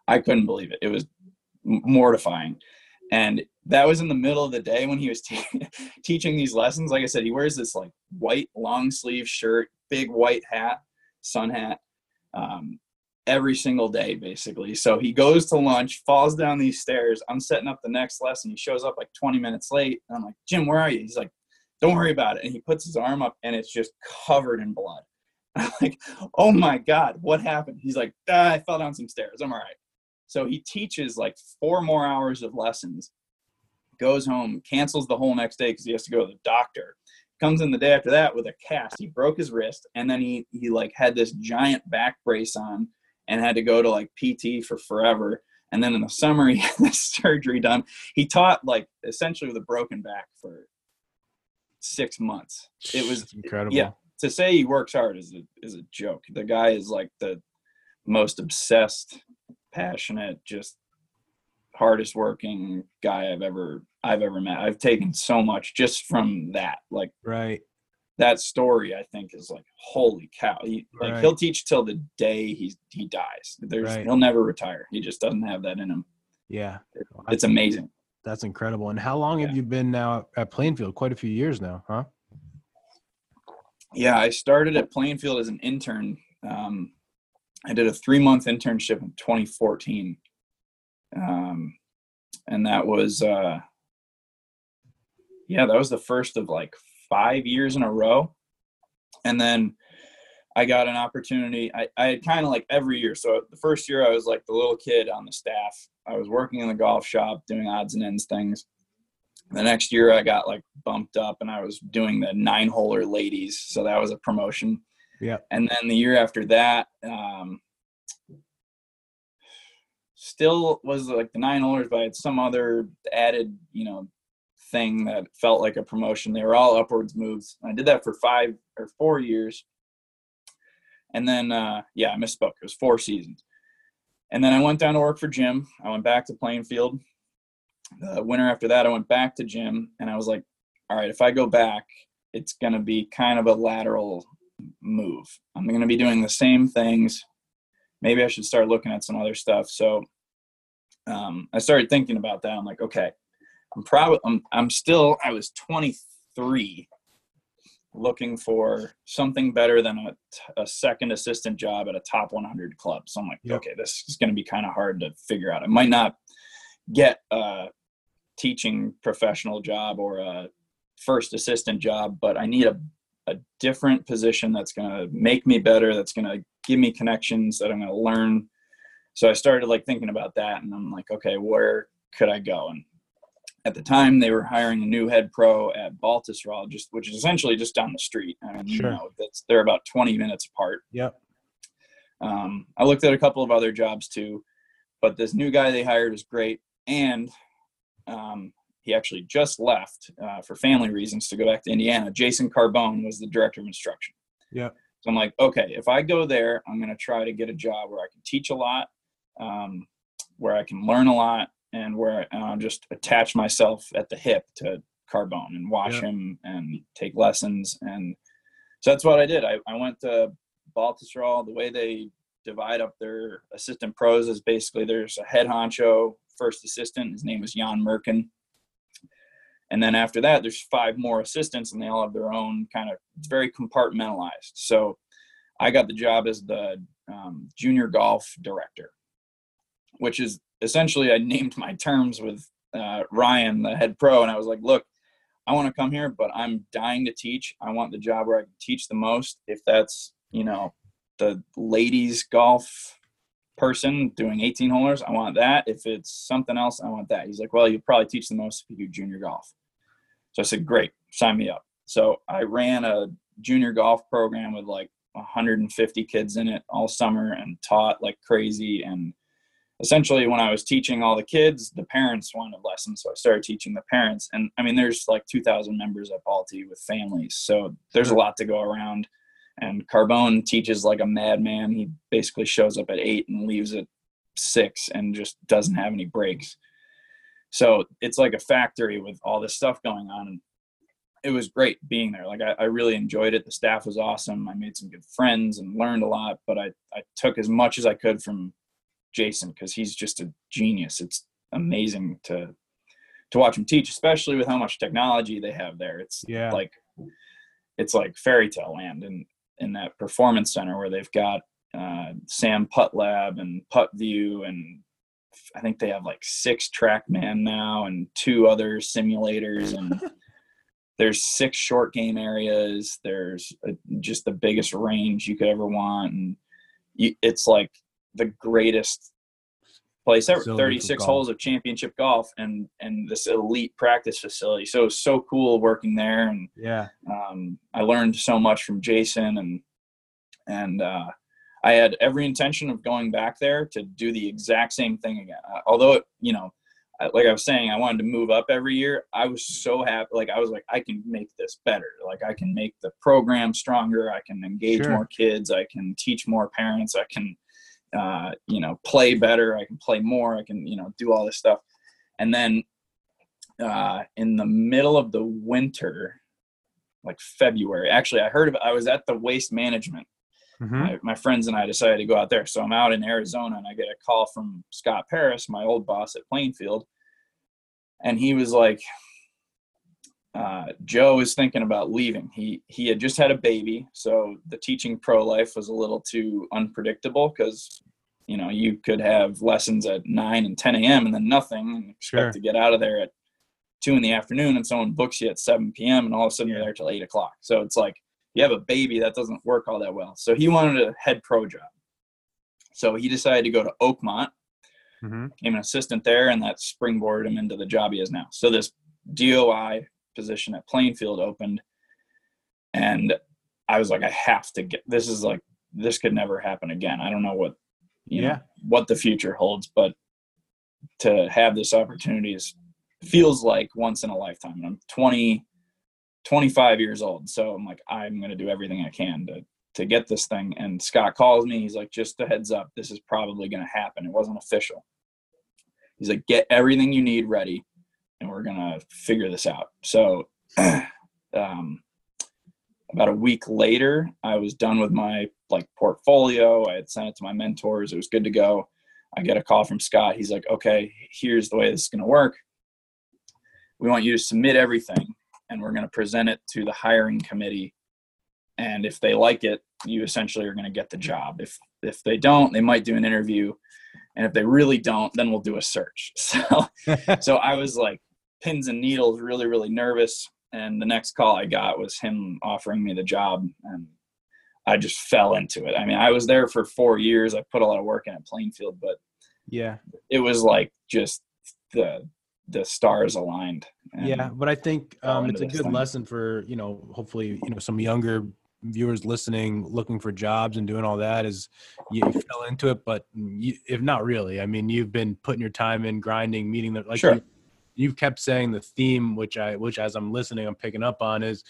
I couldn't believe it. It was mortifying. And that was in the middle of the day when he was te- (laughs) teaching these lessons. Like I said, he wears this like white long sleeve shirt, big white hat, sun hat. Um, every single day basically. So he goes to lunch, falls down these stairs. I'm setting up the next lesson. He shows up like 20 minutes late. And I'm like, Jim, where are you? He's like, don't worry about it. And he puts his arm up and it's just covered in blood. (laughs) I'm like, oh my God, what happened? He's like, ah, I fell down some stairs. I'm all right. So he teaches like four more hours of lessons, goes home, cancels the whole next day because he has to go to the doctor. Comes in the day after that with a cast. He broke his wrist and then he he like had this giant back brace on and had to go to like PT for forever. And then in the summer, (laughs) he had this surgery done. He taught like essentially with a broken back for six months. It was That's incredible. Yeah, to say he works hard is a is a joke. The guy is like the most obsessed, passionate, just hardest working guy I've ever I've ever met. I've taken so much just from that. Like right that story I think is like holy cow. He like right. he'll teach till the day he he dies. There's right. he'll never retire. He just doesn't have that in him. Yeah. It, it's amazing. That's incredible. And how long yeah. have you been now at Plainfield? Quite a few years now, huh? Yeah, I started at Plainfield as an intern. Um, I did a three month internship in 2014. Um, and that was, uh, yeah, that was the first of like five years in a row. And then I got an opportunity. I, I had kind of like every year. So the first year I was like the little kid on the staff. I was working in the golf shop doing odds and ends things. The next year I got like bumped up and I was doing the nine holer ladies. So that was a promotion. Yeah. And then the year after that, um, still was like the nine holders, but I had some other added, you know, thing that felt like a promotion. They were all upwards moves. I did that for five or four years. And then, uh, yeah, I misspoke. It was four seasons. And then I went down to work for Jim. I went back to Plainfield. The winter after that, I went back to Jim and I was like, all right, if I go back, it's going to be kind of a lateral move. I'm going to be doing the same things. Maybe I should start looking at some other stuff. So um, I started thinking about that. I'm like, okay, I'm probably, I'm, I'm still, I was 23 looking for something better than a, a second assistant job at a top 100 club. So I'm like, Yep. okay, this is going to be kind of hard to figure out. I might not get a teaching professional job or a first assistant job, but I need a, a different position that's going to make me better, that's going to give me connections that I'm going to learn. So I started like thinking about that and I'm like, okay, where could I go? And at the time they were hiring a new head pro at Baltusrol, just which is essentially just down the street. I mean, Sure. you know, that's they're about 20 minutes apart. Yep. Um, I looked at a couple of other jobs too, but this new guy they hired was great, and um, he actually just left uh, for family reasons to go back to Indiana. Jason Carbone was the director of instruction. Yeah. So I'm like, okay, if I go there, I'm going to try to get a job where I can teach a lot, um, where I can learn a lot, and where I'll just attach myself at the hip to Carbone and watch Yep. him and take lessons. And so that's what I did. I, I went to Baltusrol. The way they divide up their assistant pros is basically there's a head honcho, first assistant. His name was Jan Merkin. And then after that, there's five more assistants, and they all have their own kind of. It's very compartmentalized. So, I got the job as the um, junior golf director, which is essentially I named my terms with uh, Ryan, the head pro, and I was like, "Look, I want to come here, but I'm dying to teach. I want the job where I can teach the most. If that's you know the ladies golf person doing 18 holers, I want that. If it's something else, I want that. He's like, well, you'll probably teach the most if you do junior golf. So I said, great, sign me up. So I ran a junior golf program with like 150 kids in it all summer and taught like crazy. And essentially, when I was teaching all the kids, the parents wanted lessons. So I started teaching the parents. And I mean, there's like 2,000 members at Balti with families. So there's a lot to go around and Carbone teaches like a madman. He basically shows up at eight and leaves at six and just doesn't have any breaks. So it's like a factory with all this stuff going on. And it was great being there. Like I, I really enjoyed it. The staff was awesome. I made some good friends and learned a lot, but I, I took as much as I could from Jason because he's just a genius. It's amazing to to watch him teach, especially with how much technology they have there. It's Yeah. like it's like fairy tale land and in that performance center where they've got uh, SAM PuttLab and PuttView and I think they have like six TrackMan now and two other simulators and (laughs) there's six short game areas. There's a, just the biggest range you could ever want and you, it's like the greatest place ever. Facility for 36 golf. holes of championship golf and and this elite practice facility. So it was so cool working there and Yeah. um, I learned so much from Jason and and uh, I had every intention of going back there to do the exact same thing again. Uh, although it, you know, I- like I was saying, I wanted to move up every year. I was so happy. Like I was like, I can make this better. Like I can make the program stronger. I can engage Sure. more kids. I can teach more parents. I can, uh, you know, play better. I can play more. I can, you know, do all this stuff. And then uh, in the middle of the winter, like February. Actually, I heard of I was at the waste management. Mhm. My, my friends and I decided to go out there. So I'm out in Arizona and I get a call from Scott Paris, my old boss at Plainfield. And he was like, uh, Joe is thinking about leaving. He he had just had a baby, so the teaching pro life was a little too unpredictable because you know you could have lessons at nine and ten a.m. and then nothing, and expect Sure. to get out of there at two in the afternoon, and someone books you at seven p.m. and all of a sudden you're there till eight o'clock. So it's like you have a baby that doesn't work all that well. So he wanted a head pro job. So he decided to go to Oakmont Mhm. became an assistant there, and that springboarded him into the job he has now. So this DOI position at Plainfield opened, and I was like, I have to get this is like this could never happen again. I don't know what you Yeah. know what the future holds, but to have this opportunity is feels like once in a lifetime. And I'm 20, 25 years old, so I'm like, I'm gonna do everything I can to to get this thing. And Scott calls me. He's like, just a heads up, this is probably gonna happen. It wasn't official. He's like, get everything you need ready, and we're gonna figure this out. So, (clears throat) um, about a week later, I was done with my like portfolio. I had sent it to my mentors. It was good to go. I get a call from Scott. He's like, okay, here's the way this is going to work. We want you to submit everything and we're going to present it to the hiring committee. And if they like it, you essentially are going to get the job. If if they don't, they might do an interview. And if they really don't, then we'll do a search. (laughs) So (laughs) so I was like pins and needles, really, really nervous. And the next call I got was him offering me the job. And I just fell into it. I mean, I was there for four years. I put a lot of work in at Plainfield, but yeah. it was like just the the stars aligned. Yeah but i think um, it's a good thing. lesson for you know hopefully you know some younger viewers listening looking for jobs and doing all that is you, you fell into it but you, if not really i mean you've been putting your time in grinding meeting the like Sure. you, you've kept saying the theme which i which as i'm listening i'm picking up on is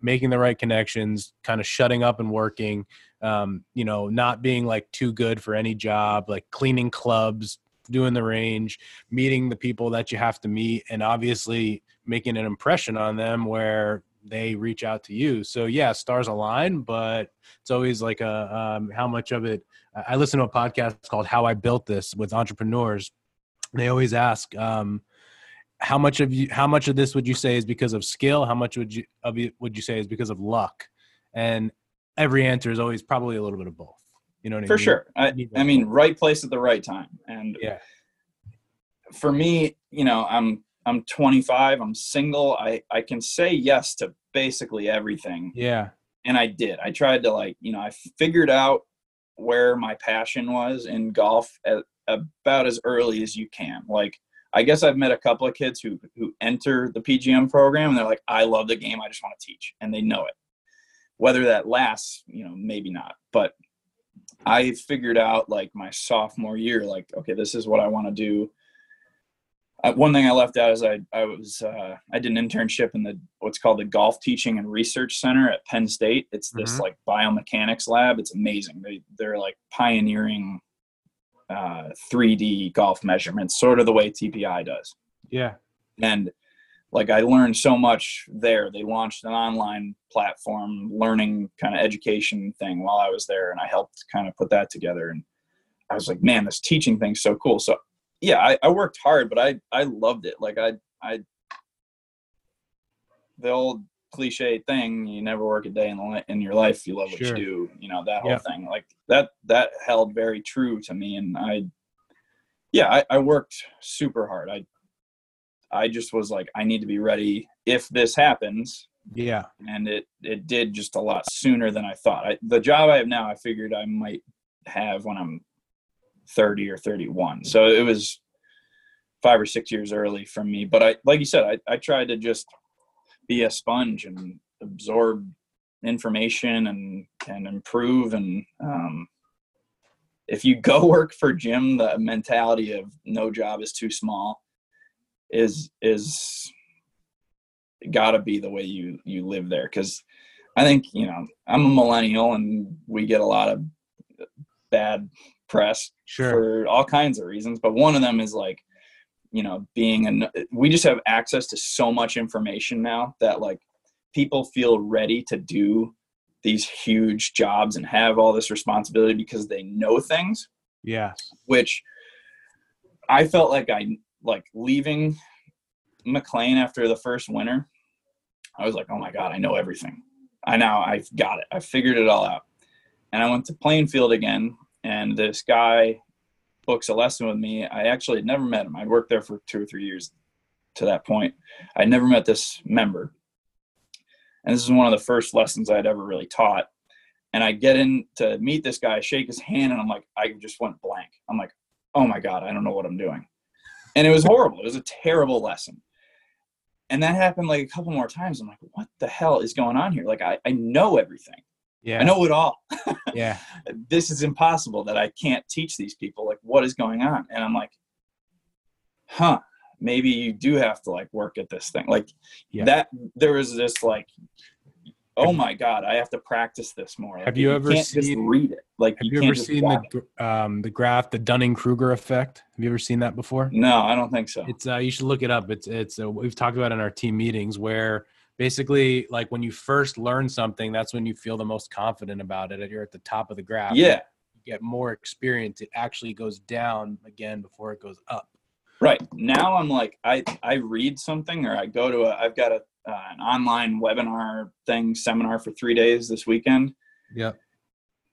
making the right connections kind of shutting up and working um, you know not being like too good for any job like cleaning clubs doing the range meeting the people that you have to meet and obviously making an impression on them where they reach out to you. So yeah stars align but it's always like a um, how much of it I- listen to a podcast called how i built this with entrepreneurs. They always ask um, how much of you how much of this would you say is because of skill how much would you of you would you say is because of luck and every answer is always probably a little bit of both you know what I for mean? sure. I, I mean, right place at the right time. And Yeah. for me, you know, I'm I'm 25. I'm single. I I can say yes to basically everything, yeah and I did. I tried to like, you know, I figured out where my passion was in golf at, about as early as you can. Like, I guess I've met a couple of kids who who enter the PGM program and they're like, I love the game. I just want to teach, and they know it. Whether that lasts, you know, maybe not, but I figured out like my sophomore year, like, okay, this is what I want to do. Uh, one thing I left out is I I was uh, I did an internship in the what's called the Golf Teaching and Research Center at Penn State. It's this Mhm. like biomechanics lab. It's amazing. They they're like pioneering uh, 3D golf measurements, sort of the way TPI does. Yeah. And like i learned so much there. They launched an online platform learning kind of education thing while i was there and i helped kind of put that together and i was like man this teaching thing's so cool. So yeah i, I worked hard but i i loved it. Like i i the old cliche thing you never work a day in, the, in your life you love what Sure. you do you know that whole Yeah. thing. Like that that held very true to me and i yeah I, I worked super hard. I i just was like i need to be ready if this happens. Yeah. And it it did just a lot sooner than i thought. I, the job i have now i figured i might have when i'm 30 or 31 so it was five or six years early from me but i like you said i, I tried to just be a sponge and absorb information and and improve and um, if you go (laughs) work for jim the mentality of no job is too small is is got to be the way you you live there. Because i think you know i'm a millennial and we get a lot of bad press sure. for all kinds of reasons but one of them is like you know being an we just have access to so much information now that like people feel ready to do these huge jobs and have all this responsibility because they know things. Yeah which i felt like i like leaving mclean after the first winter i was like oh my god i know everything. I now i've got it. I figured it all out. And i went to plainfield again and this guy books a lesson with me. I actually had never met him. I'd worked there for two or three years to that point. I'd never met this member. And this is one of the first lessons i'd ever really taught. And i get in to meet this guy shake his hand and i'm like i just went blank. I'm like oh my god i don't know what i'm doing. And it was horrible. It was a terrible lesson. And that happened like a couple more times. I'm like what the hell is going on here? Like i, I know everything Yeah. I know it all. Yeah. (laughs) this is impossible that I can't teach these people. Like, what is going on? And I'm like, huh, maybe you do have to like work at this thing. Like Yeah. that, there was this like, oh my God, I have to practice this more. Like, Have you ever can't just seen- read it? Like, Have you, you, ever seen the um, the graph, the Dunning Kruger effect? Have you ever seen that before? No, I don't think so. It's uh, you should look it up. It's it's uh, we've talked about in our team meetings where basically like when you first learn something, that's when you feel the most confident about it. And you're at the top of the graph. yeah, You get more experience. It actually goes down again before it goes up. right. Now I'm like, I I read something or I go to a. I've got a uh, an online webinar thing seminar for three days this weekend, yeah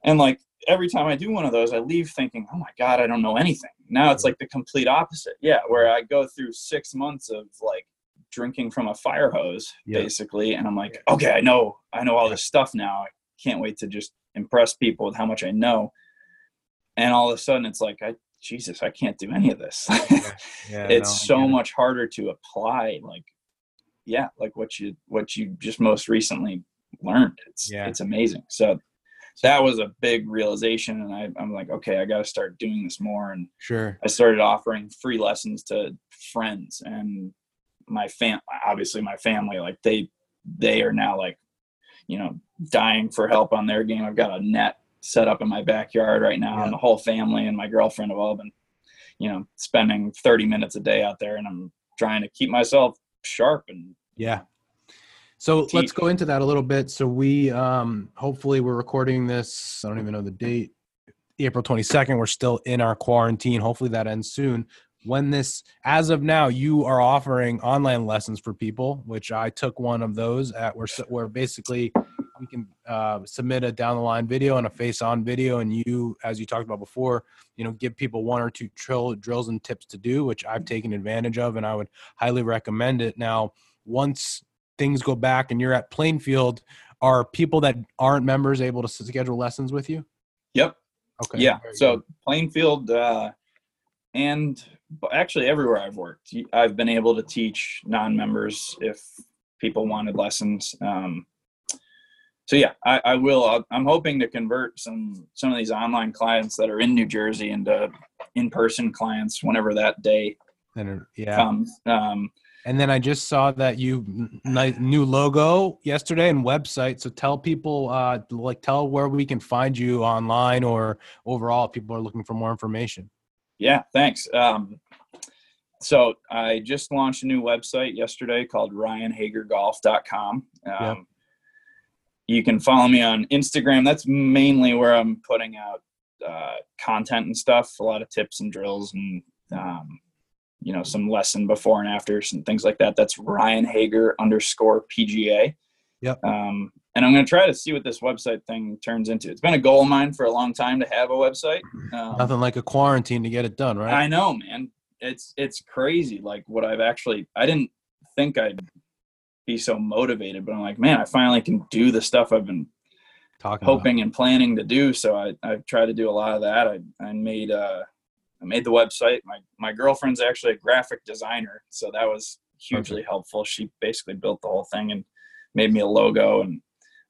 and like every time I do one of those, I leave thinking, oh my god, I don't know anything. Now it's like the complete opposite. Yeah, where I go through six months of like drinking from a fire hose Yeah. basically, and I'm like, okay, I know, I know all this stuff now. I can't wait to just impress people with how much I know. And all of a sudden, it's like, I Jesus, I can't do any of this. (laughs) Yeah. it's no, so it. much harder to apply like yeah like what you what you just most recently learned it's Yeah. it's amazing so that was a big realization and I, i'm like okay i got to start doing this more and Sure. i started offering free lessons to friends and my fam obviously my family like they they are now like you know dying for help on their game i've got a net set up in my backyard right now Yeah. and the whole family and my girlfriend have all been you know spending 30 minutes a day out there and i'm trying to keep myself sharp and Yeah. So let's go into that a little bit. So we um hopefully we're recording this. I don't even know the date. April 22nd. We're still in our quarantine. Hopefully that ends soon. When this as of now, you are offering online lessons for people, which I took one of those at where where basically we can uh, submit a down the line video and a face on video and you as you talked about before you know give people one or two drill, drills and tips to do which i've taken advantage of and i would highly recommend it. Now once things go back and you're at plainfield are people that aren't members able to schedule lessons with you? Yep. Okay yeah. so plainfield uh and actually everywhere i've worked i've been able to teach non-members if people wanted lessons um so yeah i, I will I'll- i'm hoping to convert some some of these online clients that are in new jersey into in-person clients whenever that day And, yeah. comes um and then i just saw that you new logo yesterday and website so tell people uh like tell where we can find you online or overall if people are looking for more information Yeah, thanks. Um, so I just launched a new website yesterday called ryanhagergolf.com. Um, Yeah. You can follow me on Instagram. That's mainly where I'm putting out uh, content and stuff, a lot of tips and drills and, um, you know, some lesson before and afters and things like that. That's Ryan Hager underscore PGA. Yep. Um, and I'm going to try to see what this website thing turns into. It's been a goal of mine for a long time to have a website. Um, nothing like a quarantine to get it done right I know, man. It's it's crazy. Like what I've actually I didn't think I'd be so motivated, but I'm like, man, I finally can do the stuff I've been talking about. hoping and planning to do. So I I've tried to do a lot of that. I I made uh I made the website. My my girlfriend's actually a graphic designer, so that was hugely helpful. She basically built the whole thing and made me a logo and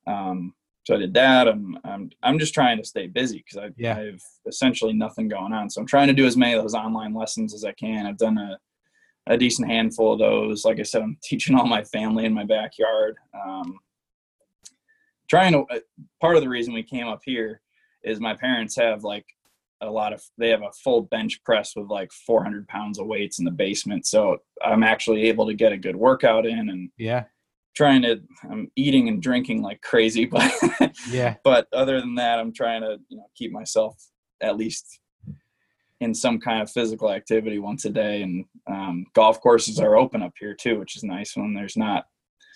um so I did that. I'm I'm I'm just trying to stay busy because I Yeah. I have essentially nothing going on. So I'm trying to do as many of those online lessons as I can. I've done a a decent handful of those. Like I said, I'm (laughs) teaching all my family in my backyard. Um, trying to uh, part of the reason we came up here is my parents have like a lot of they have a full bench press with like 400 pounds of weights in the basement so i'm actually able to get a good workout in and yeah trying to i'm eating and drinking like crazy (laughs) but yeah. but other than that i'm trying to you know keep myself at least in some kind of physical activity once a day. And um, golf courses are open up here too which is nice when there's not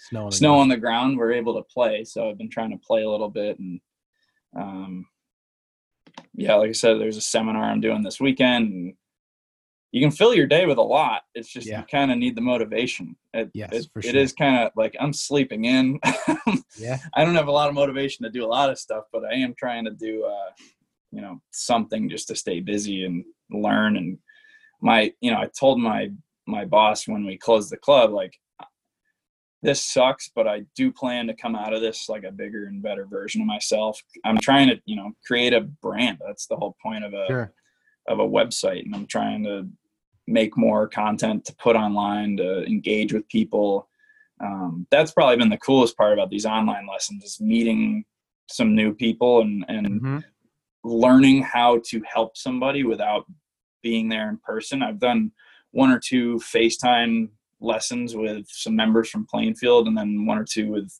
snow on the snow ground. on the ground we're able to play. So i've been trying to play a little bit and um yeah like i said there's a seminar i'm doing this weekend and you can fill your day with a lot it's just Yeah. you kind of need the motivation it, Yes, it, for sure. is kind of like i'm sleeping in (laughs) yeah i don't have a lot of motivation to do a lot of stuff but i am trying to do uh you know something just to stay busy and learn and my you know i told my my boss when we closed the club like this sucks, but I do plan to come out of this like a bigger and better version of myself. I'm trying to, you know, create a brand. That's the whole point of a Sure. Of a website, and I'm trying to make more content to put online to engage with people. Um, that's probably been the coolest part about these online lessons is meeting some new people and and Mhm. learning how to help somebody without being there in person. I've done one or two FaceTime lessons with some members from Plainfield, and then one or two with,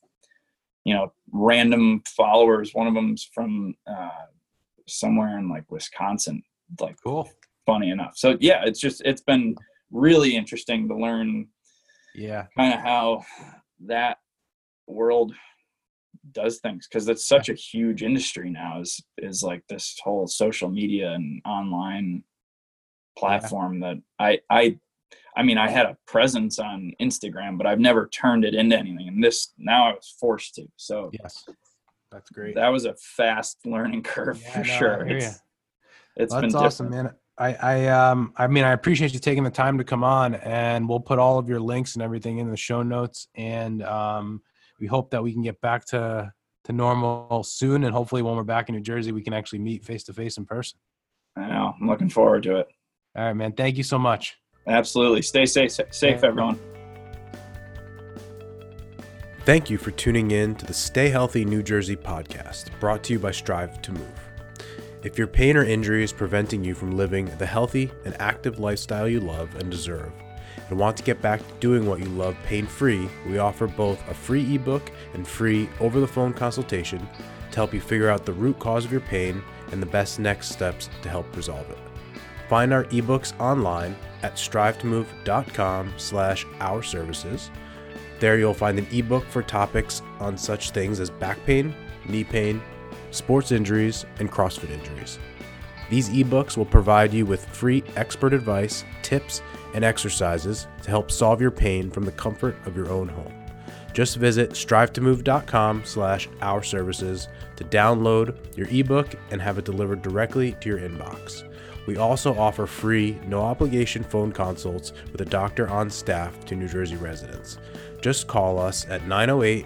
you know, random followers. One of them's from uh, somewhere in like Wisconsin. Like, Cool. funny enough. So yeah, it's just it's been really interesting to learn Yeah. kind of how that world does things because it's such a huge industry now is is like this whole social media and online platform that I I I mean I had a presence on Instagram but I've never turned it into anything and this now I was forced to so Yes. That's great. that was a fast learning (laughs) curve Yeah, for no, sure it's. It's Well, been that's awesome, different. man. I, I, um, I mean, I appreciate you taking the time to come on, and we'll put all of your links and everything in the show notes. And um, we hope that we can get back to to normal soon, and hopefully, when we're back in New Jersey, we can actually meet face to face in person. I know I'm looking forward to it All right, man. Thank you so much. absolutely stay safe safe Yeah. everyone Thank you for tuning in to the Stay Healthy New Jersey podcast, brought to you by Strive to Move. If your pain or injury is preventing you from living the healthy and active lifestyle you love and deserve, and want to get back to doing what you love pain free, we offer both a free ebook and free over the phone consultation to help you figure out the root cause of your pain and the best next steps to help resolve it. Find our ebooks online at strivetomove.com slash our services. There you'll find an ebook for topics on such things as back pain, knee pain, sports injuries, and CrossFit injuries. These ebooks will provide you with free expert advice, tips, and exercises to help solve your pain from the comfort of your own home. Just visit strivetomove.com slash our services to download your ebook and have it delivered directly to your inbox. We also offer free, no obligation phone consults with a doctor on staff to New Jersey residents. Just call us at 908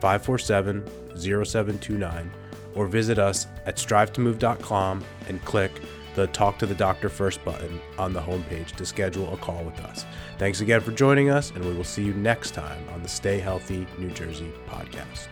547 0729 or visit us at strivetomove.com and click the Talk to the Doctor First button on the homepage to schedule a call with us. Thanks again for joining us, and we will see you next time on the Stay Healthy New Jersey podcast.